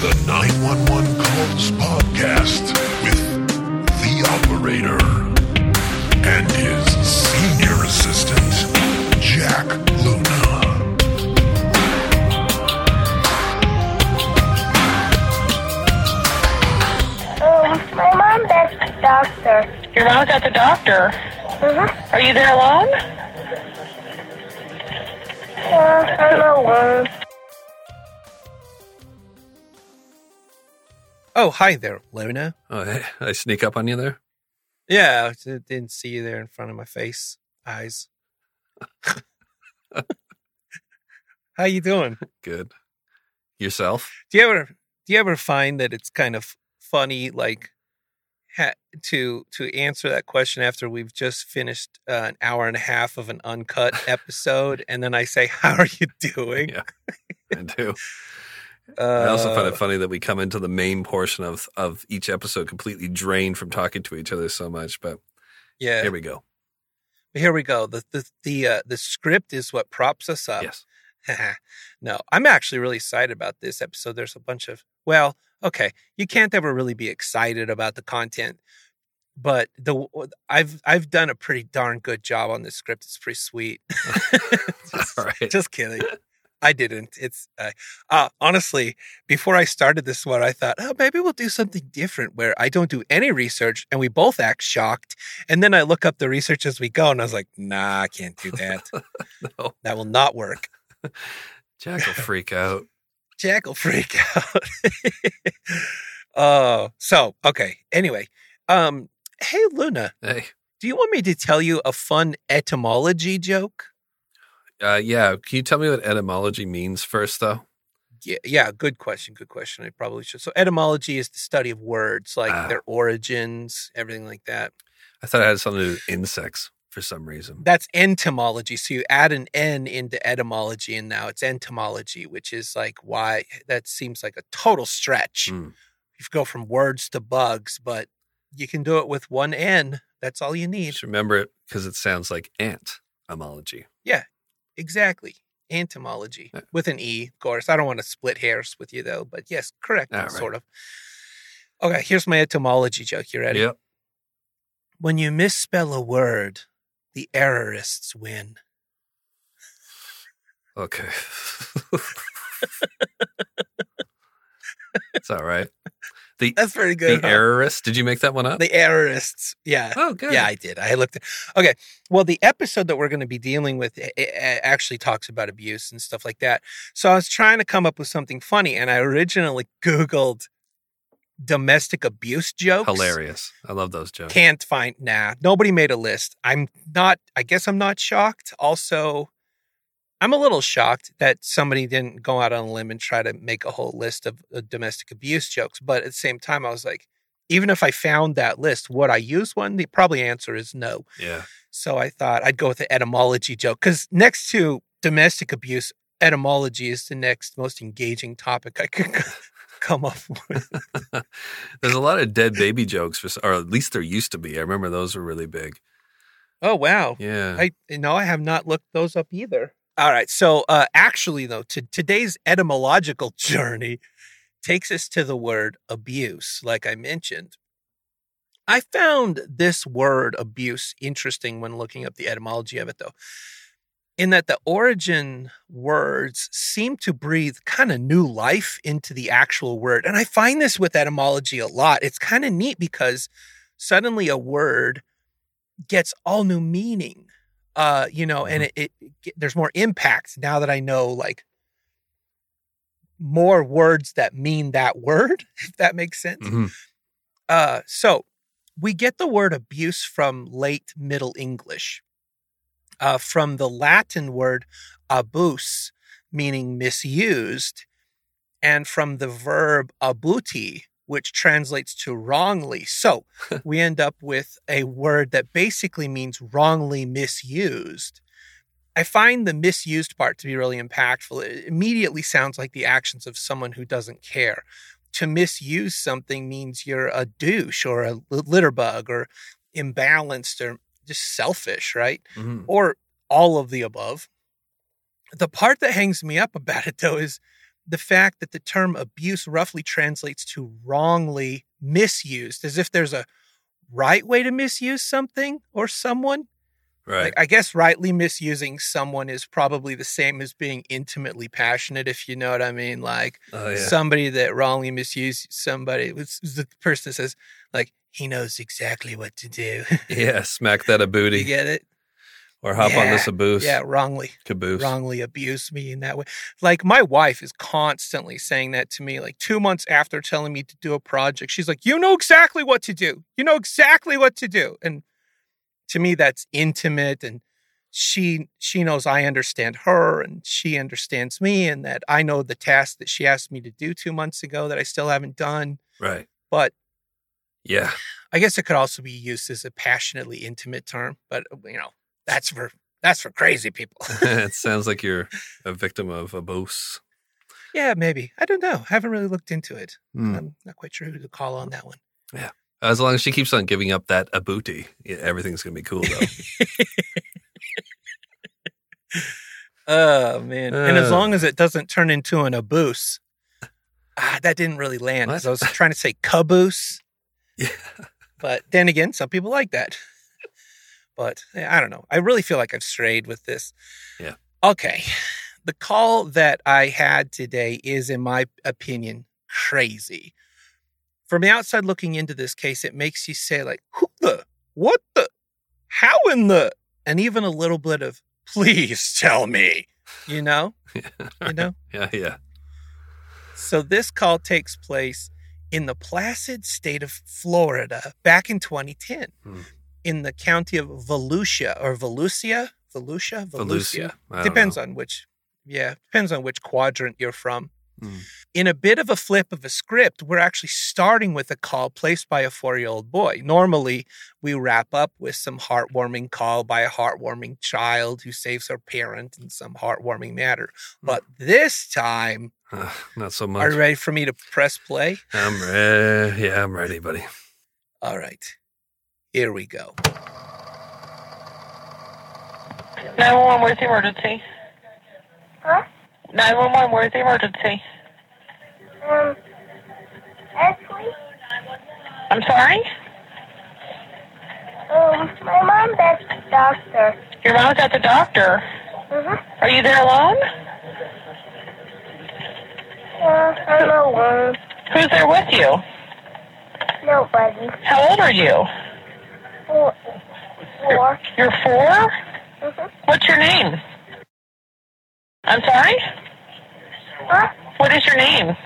the 911 Calls Podcast with the operator and his senior assistant, Jack Luna. Um, my mom at the doctor. Your mom's at the doctor. Mm-hmm. Are you there alone? Uh, I'm alone. Oh, hi there, Luna. Oh, hey, I sneak up on you there. Yeah, I didn't see you there in front of my face, eyes. How you doing? Good. Yourself? Do you ever do you ever find that it's kind of funny, like ha- to to answer that question after we've just finished uh, an hour and a half of an uncut episode, and then I say, "How are you doing?" Yeah, I do. Uh, I also find it funny that we come into the main portion of of each episode completely drained from talking to each other so much. But yeah. here we go. Here we go. The the the uh, the script is what props us up. Yes. no, I'm actually really excited about this episode. There's a bunch of well, okay, you can't ever really be excited about the content, but the I've I've done a pretty darn good job on this script. It's pretty sweet. just, All right. just kidding. I didn't. It's uh, uh, honestly before I started this one, I thought, oh, maybe we'll do something different where I don't do any research and we both act shocked. And then I look up the research as we go, and I was like, nah, I can't do that. No. That will not work. Jack will freak out. Jack will freak out. Oh, so okay. Anyway, um, hey Luna, Hey. do you want me to tell you a fun etymology joke? Uh, yeah. Can you tell me what etymology means first, though? Yeah, yeah. Good question. Good question. I probably should. So, etymology is the study of words, like Ah. their origins, everything like that. I thought it had something to do with insects for some reason. That's entomology. So you add an N into etymology, and now it's entomology, which is like why that seems like a total stretch. Mm. You go from words to bugs, but you can do it with one N. That's all you need. Just remember it because it sounds like ant homology. Exactly. Entomology Yeah. with an E, of course. I don't want to split hairs with you though, but yes, correct, right. sort of. Okay, here's my etymology joke. You ready? Yep. When you misspell a word, the errorists win. Okay. it's all right. The That's the good. huh? errorist. Did you make that one up? The errorists. Yeah. oh, good. Yeah, I did. I looked. At, okay. Well, the episode that we're going to be dealing with eh, eh, actually talks about abuse and stuff like that. So I was trying to come up with something funny, and I originally Googled domestic abuse jokes. Hilarious. I love those jokes. Can't find. Nah, nobody made a list. I'm not. I guess I'm not shocked. Also, I'm a little shocked that somebody didn't go out on a limb and try to make a whole list of uh, domestic abuse jokes. But at the same time, I was like, even if I found that list, would I use one? The probably answer is no. Yeah. So I thought I'd go with the etymology joke because next to domestic abuse, etymology is the next most engaging topic I could come up with. There's a lot of dead baby jokes, for, or at least there used to be. I remember those were really big. Oh wow! Yeah. I no, I have not looked those up either. All right, so uh, actually, though, to today's etymological journey takes us to the word abuse. Like I mentioned, I found this word abuse interesting when looking up the etymology of it, though. In that the origin words seem to breathe kind of new life into the actual word. And I find this with etymology a lot. It's kind of neat because suddenly a word gets all new meaning uh you know and it, it, it there's more impact now that i know like more words that mean that word if that makes sense. Mhm. uh so we get the word abuse from late middle english. Uh from the latin word abus meaning misused and from the verb abuti which translates to wrongly so we end up with a word that basically means wrongly misused. I find the misused part to be really impactful. It immediately sounds like the actions of someone who doesn't care. To misuse something means you're a douche or a litter bug or imbalanced or just selfish, right? Mhm. Or all of the above. The part that hangs me up about it though is the fact that the term abuse roughly translates to wrongly misused, as if there's a right way to misuse something or someone. Right. Like, I guess rightly misusing someone is probably the same as being intimately passionate, if you know what I mean. Like oh, yeah. somebody that wrongly misused somebody, the person that says, like, he knows exactly what to do. yeah. Smack that a booty. you get it? Or hop on this Yeah. caboose. Yeah, wrongly. Caboose. wrongly abuse me in that way. Like my wife is constantly saying that to me. Like two months after telling me to do a project, she's like, "You know exactly what to do. You know exactly what to do." And to me, that's intimate, and she she knows I understand her, and she understands me, and that I know the task that she asked me to do two months ago that I still haven't done. Right. But Yeah. I guess it could also be used as a passionately intimate term. But you know, that's for that's for crazy people. it sounds like you're a victim of a abuse. Yeah, maybe. I don't know. I haven't really looked into it. Hmm. I'm not quite sure who to call on that one. Yeah. As long as she keeps on giving up that abuti, yeah, everything's gonna be cool though. Oh man! and as Uh. long as it doesn't turn into an abuse, ah, that didn't really land. I was trying to say caboose, yeah. but then again, some people like that. But eh, I don't know. I really feel like I've strayed with this. Yeah. Okay. The call that I had today is, in my opinion, crazy. From the outside looking into this case, it makes you say, like, who the, what the, how in the, and even a little bit of, please tell me, you know? You know? Yeah, yeah. So this call takes place in the placid state of Florida back in 2010 Hmm. In the county of Volusia or Volusia, Volusia, Volusia. Don't Depends know. on which, yeah, depends on which quadrant you're from. Hmm. In a bit of a flip of a script, we're actually starting with a call placed by a four year old boy. Normally, we wrap up with some heartwarming call by a heartwarming child who saves her parent in some heartwarming matter. But this time, Uh, not so much. are you ready for me to press play? I'm ready. Yeah, I'm ready, buddy. All right, here we go. 911, where's the emergency? Huh? 911, where's the emergency? Um, Ashley? I'm sorry? Um, my mom's at the doctor. Your mom's at the doctor. Mm-hmm. Are you there alone? Uh, I'm alone. Who's there with you? Nobody. How old are you? Four. Four. You're four? Mm-hmm. What's your name? I'm sorry? Huh? What is your name?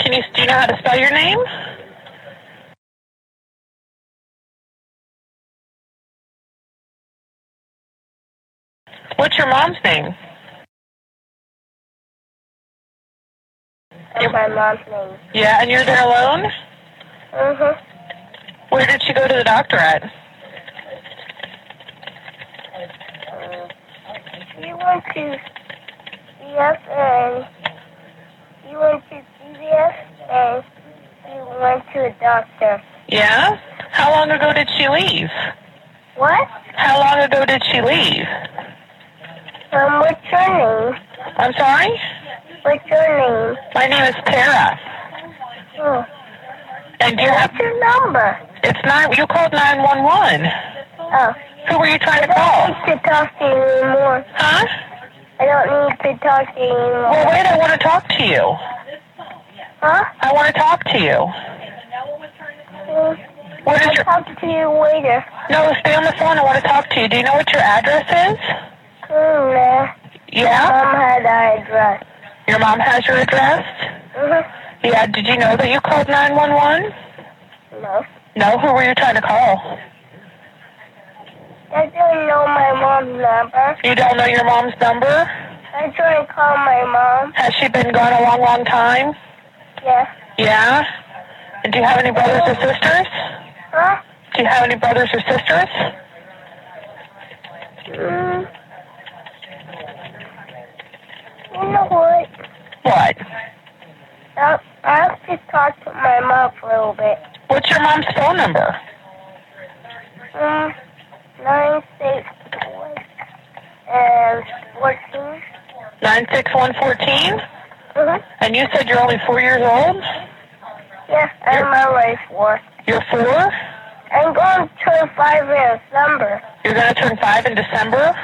Can you, do you know how to spell your name? What's your mom's name? That's my mom's name. Yeah, and you're there alone? Mm-hmm. Where did she go to the doctor at? Uh, she went to CVS and she went to CVS and she went to a doctor. Yeah? How long ago did she leave? What? How long ago did she leave? Um, what's your name? I'm sorry? What's your name? My name is Tara. Oh. And you have, your number? it's nine, you called 911. Oh. Who were you trying to call? I don't need to talk to you anymore. Huh? I don't need to talk to you anymore. Well, wait, I want to talk to you. Huh? I want to talk to you. Mm, What is I'll your, talk to you later. no, stay on the phone. I want to talk to you. Do you know what your address is? Mm, nah. Yeah? Mom had our address. Your mom has your address? Mm-hmm. Yeah, did you know that you called 911? No. No, who were you trying to call? I don't know my mom's number. You don't know your mom's number? I try to call my mom. Has she been gone a long, long time? Yeah. Yeah? And do you have any brothers or sisters? Huh? Do you have any brothers or sisters? Mm. You know what? What? I'll, I'll just talk to my mom for a little bit. What's your mom's phone number? Mm. Nine, six, one, and fourteen. 96114? Mm-hmm. And you said you're only four years old? Yeah, I'm already four. You're four? I'm going to turn five in December. You're going to turn five in December?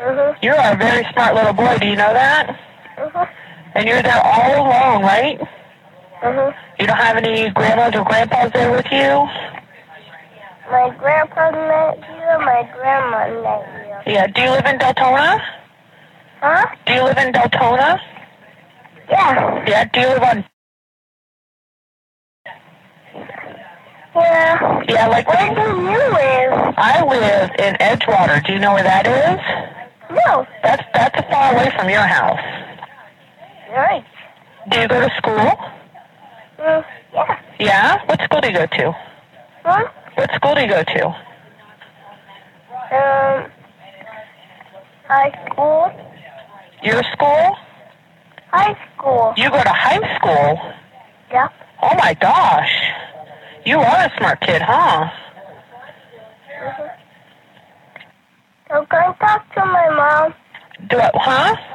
Mm-hmm. You're a very smart little boy. Do you know that? Mm-hmm. And you're there all alone, right? Mm-hmm. You don't have any grandmas or grandpas there with you? My grandpa's not here. My grandma's not here. Yeah. Do you live in Deltona? Huh? Do you live in Deltona? Yeah. Yeah. Do you live on? Yeah. Yeah, like Where do you live? I live in Edgewater. Do you know where that is? No. That's that's far away from your house. Right. Do you go to school? Mm, yeah. Yeah. What school do you go to? Huh? What school do you go to? Um, high school. Your school? High school. You go to high school? Yeah. Oh my gosh. You are a smart kid, huh? Mm-hmm. So can I talk to my mom? Do I, huh?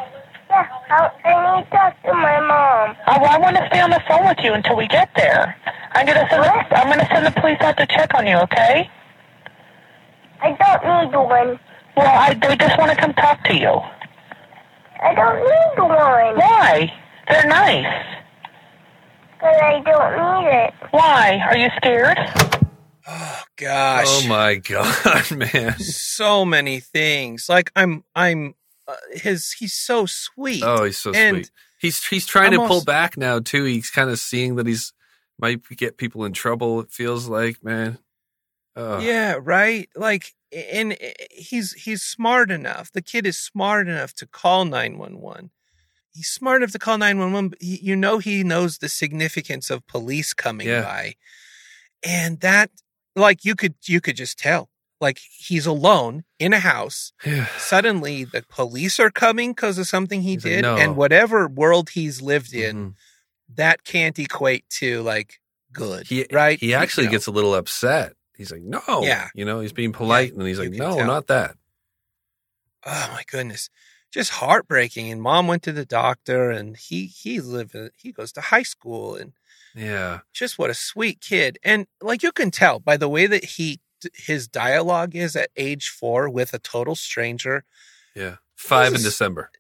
Yeah, I, I need to talk to my mom. Oh, well, I want to stay on the phone with you until we get there. I'm gonna send the, I'm gonna send the police out to check on you, okay? I don't need one. Well, I they just want to come talk to you. I don't need one. Why? They're nice. But I don't need it. Why? Are you scared? Oh gosh. Oh my god, man. so many things. Like I'm I'm uh, his he's so sweet. Oh, he's so And sweet. He's he's trying to pull back now too. He's kind of seeing that he's might get people in trouble. It feels like, man. Oh, Yeah, right. Like, and uh, he's he's smart enough. The kid is smart enough to call nine one one. He's smart enough to call nine one one. You know, he knows the significance of police coming Yeah. by, and that, like, you could you could just tell. Like, he's alone in a house. Suddenly, the police are coming because of something he He's like, did, "No." and whatever world he's lived in, Mhm. that can't equate to like good. He right? He actually You know. gets a little upset. He's like, no. Yeah. You know, he's being polite, and he's like, no, tell. not that. oh my goodness just heartbreaking and mom went to the doctor and he he live he goes to high school and Yeah. just what a sweet kid and like you can tell by the way that he his dialogue is at age 4 with a total stranger Yeah. Five in is- December.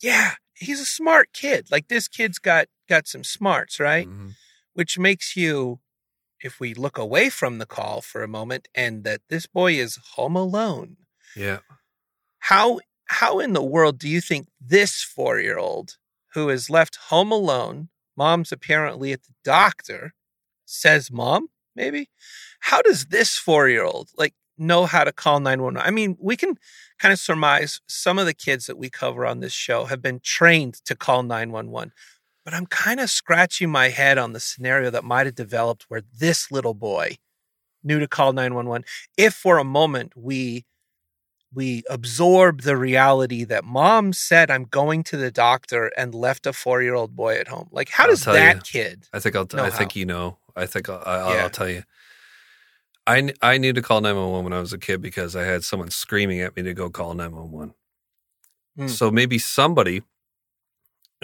yeah he's a smart kid like this kid's got got some smarts right Mhm. which makes you if we look away from the call for a moment and that this boy is home alone Yeah. how how in the world do you think this four year old who is left home alone mom's apparently at the doctor says mom maybe how does this four year old like know how to call 911 i mean we can kind of surmise some of the kids that we cover on this show have been trained to call 911 but i'm kind of scratching my head on the scenario that might have developed where this little boy knew to call 911 if for a moment we we absorb the reality that mom said i'm going to the doctor and left a four-year-old boy at home like how I'll does that you. kid I think I'll. I think how. you know. I think I'll, I'll, Yeah. I'll tell you. I I knew to call nine one one when I was a kid because I had someone screaming at me to go call nine one one. Hmm. So maybe somebody,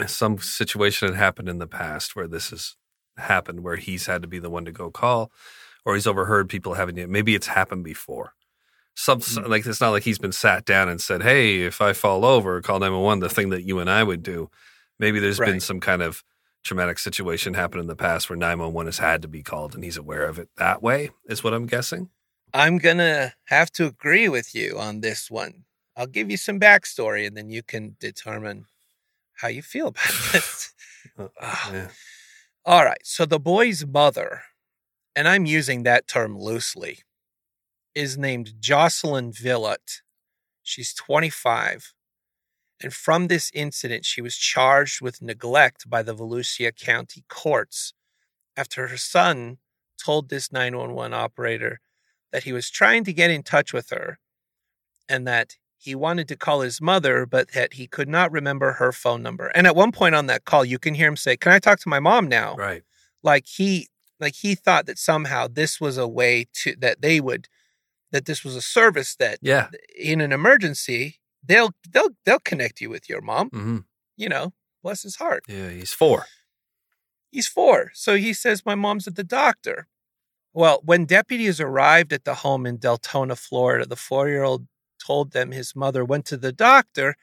some situation had happened in the past where this has happened, where he's had to be the one to go call, or he's overheard people having it. Maybe it's happened before. Some Hmm. like it's not like he's been sat down and said, "Hey, if I fall over, call nine one one." The thing that you and I would do. Maybe there's been some kind of traumatic situation happened in the past where 911 has had to be called and he's aware of it that way is what i'm guessing i'm gonna have to agree with you on this one i'll give you some backstory and then you can determine how you feel about this Ah. yeah. All right. So the boy's mother, and I'm using that term loosely, is named Jocelyn Villot. She's 25. And from this incident, she was charged with neglect by the Volusia County courts after her son told this 911 operator that he was trying to get in touch with her and that he wanted to call his mother, but that he could not remember her phone number. And at one point on that call, you can hear him say, Can I talk to my mom now? right Like he like he thought that somehow this was a way to that they would that this was a service that yeah in an emergency they'll they'll they'll connect you with your mom. hmm You know, bless his heart. Yeah, he's four. He's four. So he says, My mom's at the doctor. Well, when deputies arrived at the home in Deltona, Florida, the four year old told them his mother went to the doctor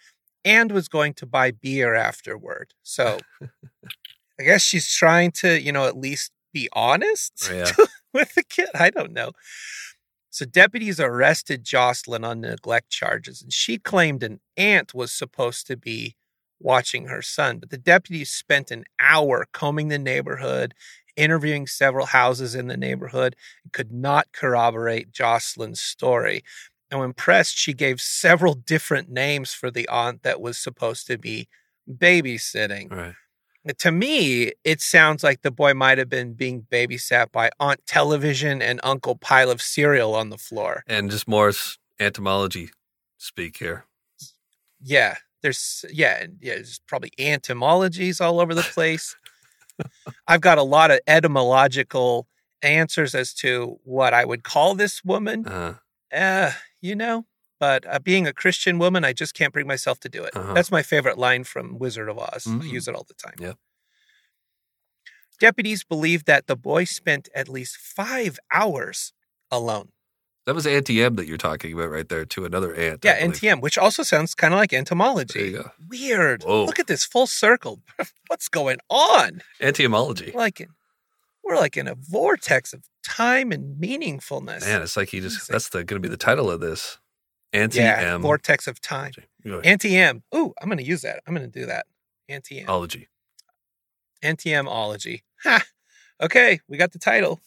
and was going to buy beer afterward. So I guess she's trying to, you know, at least be honest Yeah. with the kid. I don't know. So deputies arrested Jocelyn on neglect charges, and she claimed an aunt was supposed to be watching her son. But the deputies spent an hour combing the neighborhood, interviewing several houses in the neighborhood, and could not corroborate Jocelyn's story. And when pressed, she gave several different names for the aunt that was supposed to be babysitting. Right. To me, it sounds like the boy might have been being babysat by Aunt Television and Uncle Pile of Cereal on the floor. And just more s- entomology speak here. Yeah, there's yeah, yeah, there's probably entomologies all over the place. I've got a lot of etymological answers as to what I would call this woman. Uh, Uh, you know, but uh, being a Christian woman, I just can't bring myself to do it. Uh-huh. That's my favorite line from Wizard of Oz. I Mm. use it all the time. Yeah. Deputies believe that the boy spent at least five hours alone. that was Auntie M that you're talking about right there, too. Another aunt. Yeah, believe. NTM, which also sounds kind of like entomology. There you go. Weird. Whoa. Look at this full circle. What's going on? Entomology. Like in, we're like in a vortex of time and meaningfulness. Man, it's like he just, Amazing. that's the going to be the title of this. Yeah, M. vortex of time. Anti M. Ooh, I'm going to use that. I'm going to do that. Anti M. Ology. NTMology. Ha! Okay, we got the title.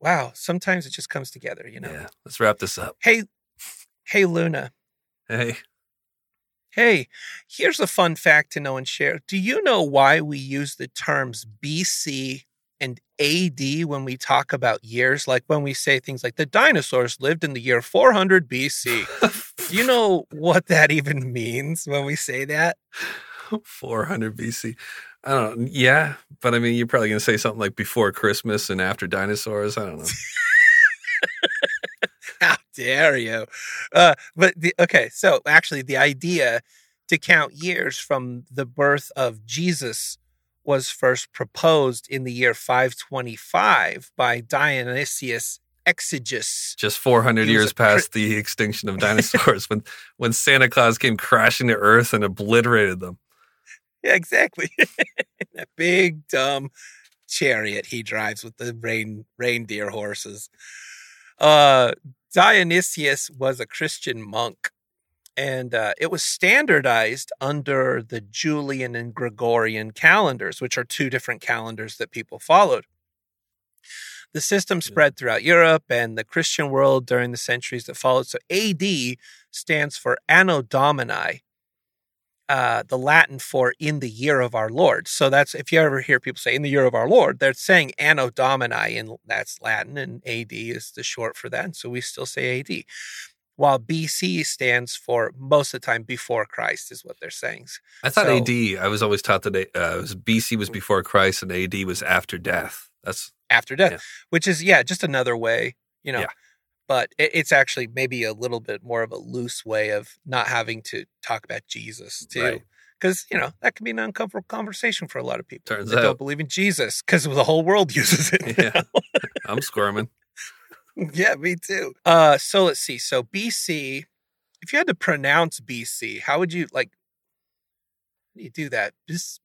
Wow, sometimes it just comes together, you know. Yeah. Let's wrap this up. Hey, hey, Luna. Hey. Hey, here's a fun fact to know and share. Do you know why we use the terms BC and AD when we talk about years? Like when we say things like the dinosaurs lived in the year 400 BC. Do you know what that even means when we say that? 400 BC. I don't know. Yeah. But I mean, you're probably going to say something like before Christmas and after dinosaurs. I don't know. How dare you? Uh, but the, okay, so actually, the idea to count years from the birth of Jesus was first proposed in the year 525 by Dionysius Exiguus. Just 400 years a past the extinction of dinosaurs when, when Santa Claus came crashing to Earth and obliterated them. Yeah, exactly. that big dumb chariot he drives with the rain reindeer horses. Uh, Dionysius was a Christian monk, and uh, it was standardized under the Julian and Gregorian calendars, which are two different calendars that people followed. The system spread throughout Europe and the Christian world during the centuries that followed. So AD stands for Anno Domini, uh, the Latin for in the year of our Lord. So that's if you ever hear people say in the year of our Lord, they're saying Anno Domini, and that's Latin, and AD is the short for that. And so we still say AD. While BC stands for most of the time before Christ, is what they're saying. I thought So- AD, I was always taught that uh, was BC was before Christ and AD was after death. That's after death, Yeah. which is yeah, just another way, you know. Yeah. But it, it's actually maybe a little bit more of a loose way of not having to talk about Jesus too, Right. because you know that can be an uncomfortable conversation for a lot of people. Turns that out. don't believe in Jesus because the whole world uses it. Yeah. I'm squirming. Yeah, me too. Uh, so let's see. So BC, if you had to pronounce BC, how would you like? How do you do that? Is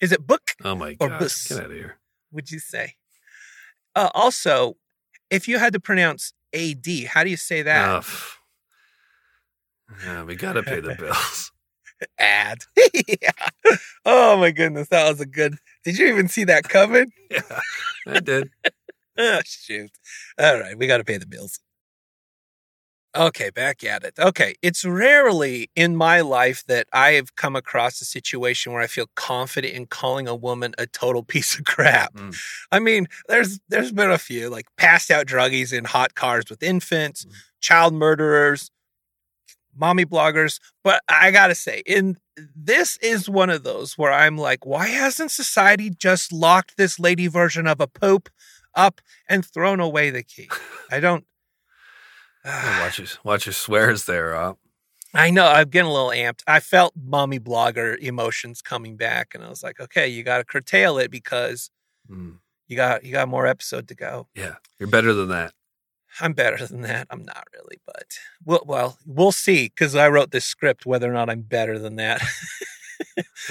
it book? Oh my Or god. Get out of here. Would you say? Uh, also, if you had to pronounce AD, how do you say that? Oh, yeah, we got to pay the bills. Ad. yeah. Oh my goodness, that was a good. Did you even see that coming? yeah, I did. Oh, shoot. All right, we got to pay the bills. Okay, back at it. Okay, it's rarely in my life that I have come across a situation where I feel confident in calling a woman a total piece of crap. Mm. I mean, there's there's been a few like passed out druggies in hot cars with infants, Mm. child murderers, mommy bloggers, but I got to say, in this is one of those where I'm like, why hasn't society just locked this lady version of a pope up and thrown away the key? I don't. Yeah, watch your watch your swears there, Rob. I know I'm getting a little amped. I felt mommy blogger emotions coming back, and I was like, okay, you got to curtail it because Mm. you got you got more episode to go. Yeah, you're better than that. I'm better than that. I'm not really, but well, well, we'll see because I wrote this script whether or not I'm better than that.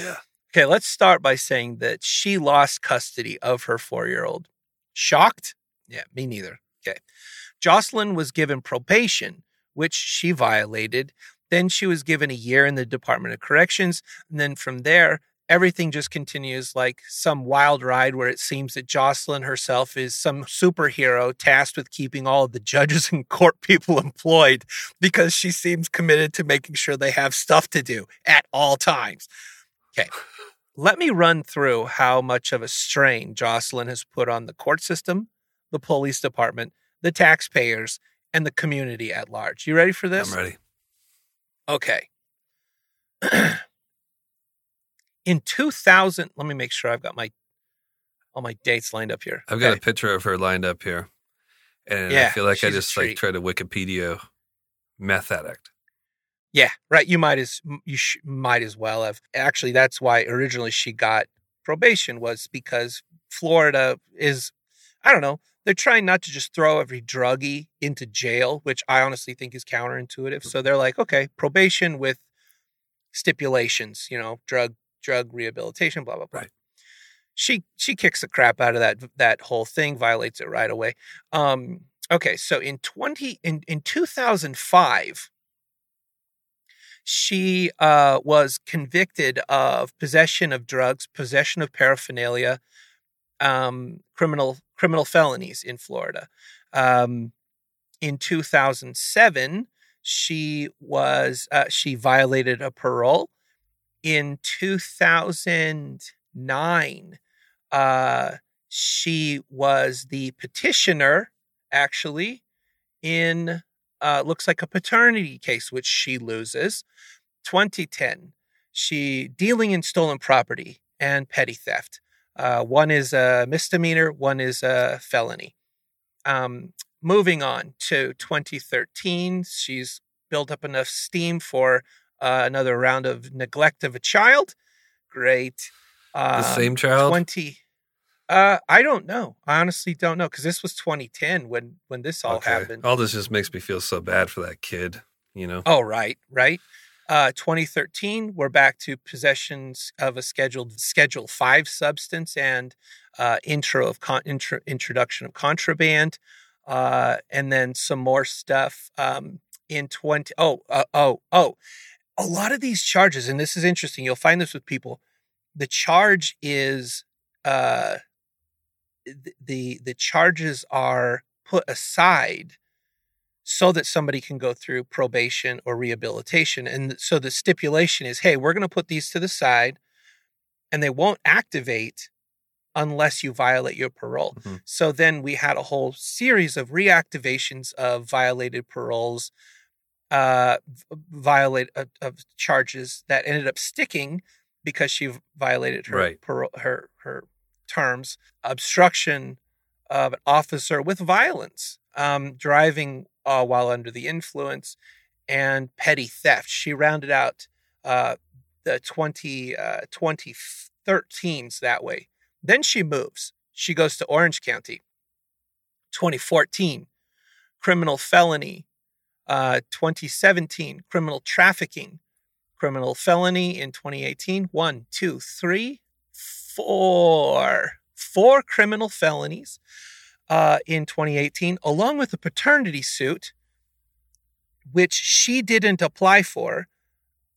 Yeah. Okay, let's start by saying that she lost custody of her four year old. Shocked? Yeah, me neither. Okay. Jocelyn was given probation, which she violated. Then she was given a year in the Department of Corrections. And then from there, everything just continues like some wild ride where it seems that Jocelyn herself is some superhero tasked with keeping all of the judges and court people employed because she seems committed to making sure they have stuff to do at all times. Okay. Let me run through how much of a strain Jocelyn has put on the court system, the police department, the taxpayers, and the community at large. You ready for this? I'm ready. Okay. In 2000, let me make sure I've got my all my dates lined up here. I've got Okay. a picture of her lined up here, and I feel like I just like tried to Wikipedia meth addict. Yeah, right. You might as you sh- might as well have. Actually, that's why originally she got probation was because Florida is, I don't know, they're trying not to just throw every druggie into jail, which I honestly think is counterintuitive. So they're like, okay, probation with stipulations, you know, drug drug rehabilitation, blah blah blah. Right. She she kicks the crap out of that that whole thing, violates it right away. Um, okay, so in twenty in in two thousand five she uh, was convicted of possession of drugs, possession of paraphernalia, um, criminal criminal felonies in Florida. Um, in 2007, she was uh, she violated a parole. In 2009, uh, she was the petitioner, actually, in uh, looks like a paternity case, which she loses. 2010, she dealing in stolen property and petty theft. Uh, one is a misdemeanor, one is a felony. Um, moving on to 2013, she's built up enough steam for uh, another round of neglect of a child. Great. The Um, same child. 20 uh i don't know i honestly don't know because this was 2010 when when this all Okay. happened All this just makes me feel so bad for that kid. You know. oh right right uh 2013 we're back to possessions of a scheduled schedule 5 substance and uh intro of con- intro, introduction of contraband uh and then some more stuff um in 20 oh uh, oh oh a lot of these charges and this is interesting you'll find this with people the charge is uh the the charges are put aside so that somebody can go through probation or rehabilitation and so the stipulation is hey we're going to put these to the side and they won't activate unless you violate your parole Mhm. so then we had a whole series of reactivations of violated paroles uh violate of, of charges that ended up sticking because she violated her Right. parole, her her terms obstruction of an officer with violence um driving uh, while under the influence and petty theft. She rounded out uh the 20 uh 2013s that way. Then she moves. She goes to orange county. 2014 criminal felony. Uh 2017 criminal trafficking. Criminal felony in 2018 one two three four four criminal felonies uh, in 2018 along with a paternity suit which she didn't apply for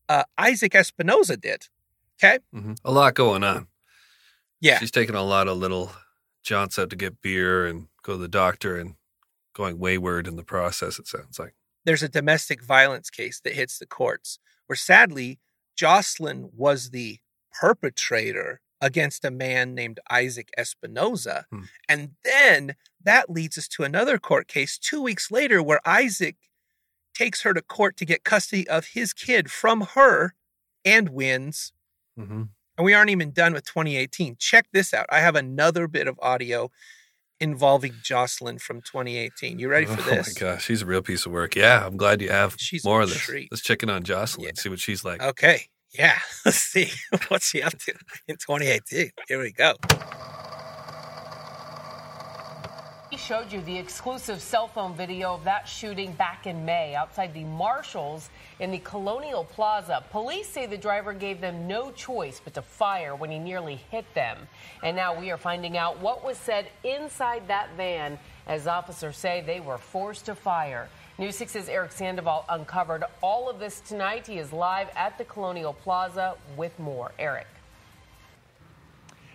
uh, isaac espinoza did okay Mhm. A lot going on. yeah She's taking a lot of little jaunts out to get beer and go to the doctor and going wayward in the process. It sounds like. there's a domestic violence case that hits the courts where sadly Jocelyn was the perpetrator against a man named Isaac Espinoza. Hmm. And then that leads us to another court case two weeks later where Isaac takes her to court to get custody of his kid from her and wins. Mm-hmm. And we aren't even done with 2018. Check this out. I have another bit of audio involving Jocelyn from 2018. You ready for this? Oh my gosh, she's a real piece of work. Yeah, I'm glad you have She's more of this. treat. Let's check in on Jocelyn, Yeah. see what she's like. Okay. Yeah. Let's see what's she up to in 2018. Here we go. We showed you the exclusive cell phone video of that shooting back in May outside the Marshalls in the Colonial Plaza. Police say the driver gave them no choice but to fire when he nearly hit them. And now we are finding out what was said inside that van as officers say they were forced to fire. News 6's Erik Sandoval uncovered all of this tonight. He is live at the Colonial Plaza with more. Erik.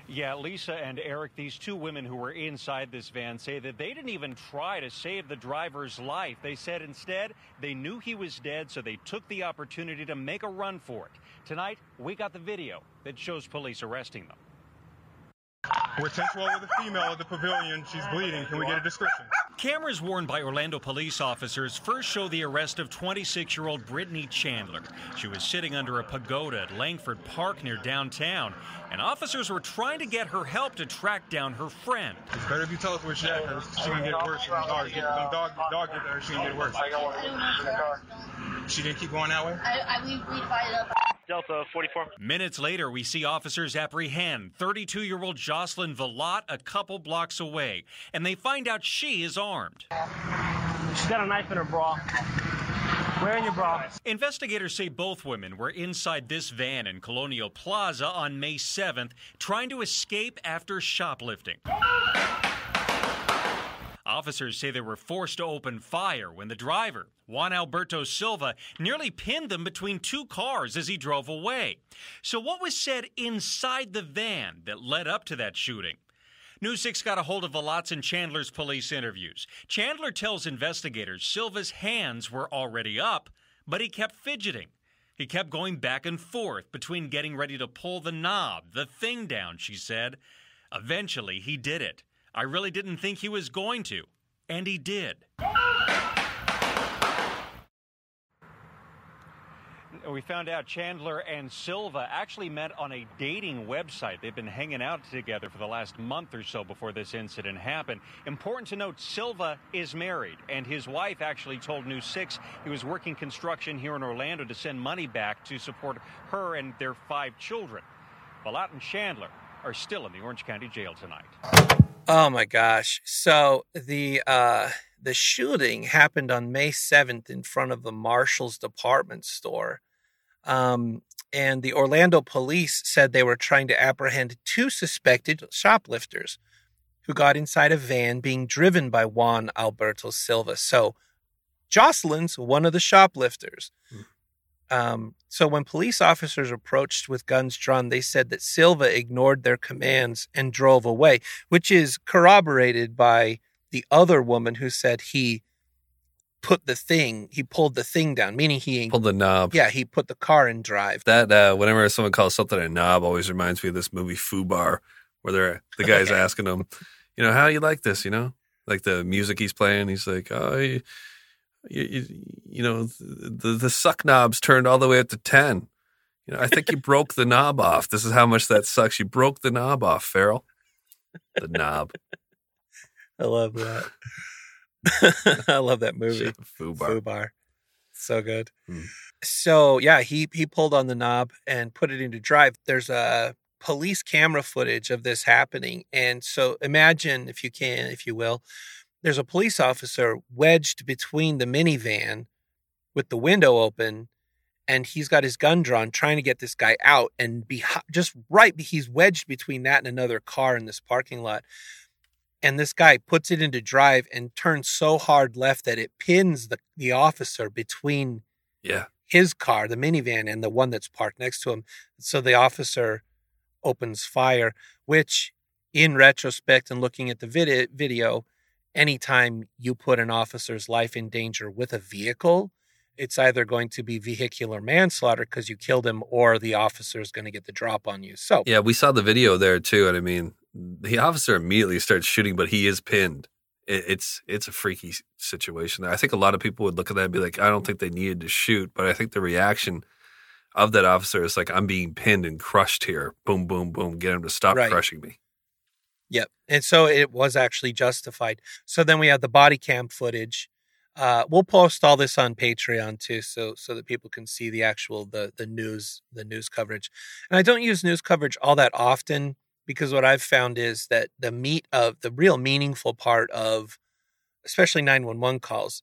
Yeah, Lisa and Eric, these two women who were inside this van say that they didn't even try to save the driver's life. They said instead they knew he was dead, so they took the opportunity to make a run for it. Tonight, we got the video that shows police arresting them. We're 1012 with a female at the pavilion. She's bleeding. Can we get a description? Cameras worn by Orlando police officers first show the arrest of 26 year old Brittany Chandler. She was sitting under a pagoda at Langford Park near downtown, and officers were trying to get her help to track down her friend. It's better if you tell us where she's at, because she can get worse. When the dog get, when the dog, dog get there, she can get worse. She didn't keep going that way? I, I we, we divided up. Delta 44. Minutes later, we see officers apprehend 32 year old Jocelyn Villat a couple blocks away, and they find out she is armed. She's got a knife in her bra. Wearing your bra. Investigators say both women were inside this van in Colonial Plaza on May 7th, trying to escape after shoplifting. Officers say they were forced to open fire when the driver, Juan Alberto Silva, nearly pinned them between two cars as he drove away. So, what was said inside the van that led up to that shooting? News 6 got a hold of Villat's and Chandler's police interviews. Chandler tells investigators Silva's hands were already up, but he kept fidgeting. He kept going back and forth between getting ready to pull the knob, the thing down, she said. Eventually, he did it. I really didn't think he was going to, and he did. We found out Chandler and Silva actually met on a dating website. They've been hanging out together for the last month or so before this incident happened. Important to note, Silva is married, and his wife actually told News 6 he was working construction here in Orlando to send money back to support her and their five children. Villat and Chandler are still in the Orange County Jail tonight. Oh my gosh. So the uh the shooting happened on May 7th in front of the Marshall's department store. Um and the Orlando police said they were trying to apprehend two suspected shoplifters who got inside a van being driven by Juan Alberto Silva. So Jocelyn's one of the shoplifters. Um, so when police officers approached with guns drawn, they said that Silva ignored their commands and drove away, which is corroborated by the other woman who said he put the thing, he pulled the thing down, meaning he, Pulled the knob. yeah, he put the car in drive. That uh, whenever someone calls something a knob, always reminds me of this movie Fubar, where they're the guy's asking him, you know, how you like this, you know, like the music he's playing. He's like, oh, you, you, you, you know, the the suck knob's turned all the way up to ten. You know, I think you broke the knob off. This is how much that sucks. You broke the knob off, Farrell. The knob. I love that. I love that movie. Fubar. Fubar. So good. Hmm. So yeah, he he pulled on the knob and put it into drive. There's a police camera footage of this happening. And so imagine if you can, if you will, there's a police officer wedged between the minivan with the window open and he's got his gun drawn trying to get this guy out and be just right he's wedged between that and another car in this parking lot and this guy puts it into drive and turns so hard left that it pins the, the officer between Yeah. his car, the minivan, and the one that's parked next to him. So the officer opens fire, which in retrospect and looking at the vid- video, anytime you put an officer's life in danger with a vehicle, it's either going to be vehicular manslaughter because you killed him or the officer is going to get the drop on you. So, Yeah, we saw the video there too, and I mean, the officer immediately starts shooting, but he is pinned. It's it's a freaky situation. I think a lot of people would look at that and be like, I don't think they needed to shoot, but I think the reaction of that officer is like, I'm being pinned and crushed here. Boom, boom, boom. Get him to stop Right. crushing me. Yep. And so it was actually justified. So then we have the body cam footage. Uh, we'll post all this on Patreon too, so so that people can see the actual the the news the news coverage. And I don't use news coverage all that often because what I've found is that the meat of the real meaningful part of, especially nine one one calls,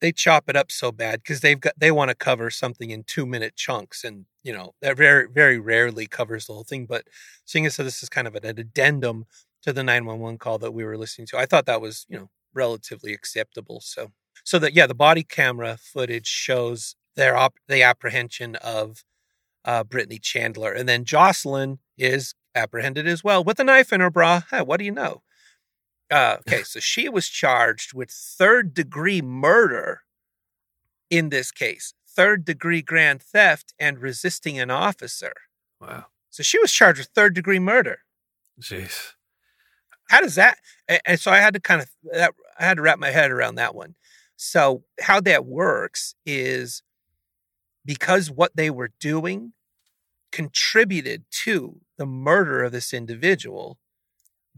they chop it up so bad because they've got they want to cover something in two minute chunks, and you know that very very rarely covers the whole thing. But seeing as so this is kind of an addendum to the nine one one call that we were listening to, I thought that was you know relatively acceptable. So so that yeah, the body camera footage shows their op- the apprehension of uh, Brittany Chandler, and then Jocelyn is apprehended as well with a knife in her bra. Hey, what do you know? Uh, okay, so she was charged with third degree murder in this case, third degree grand theft, and resisting an officer. Wow. So she was charged with third degree murder. Jeez. How does that? And, so I had to kind of that I had to wrap my head around that one. So how that works is because what they were doing contributed to the murder of this individual,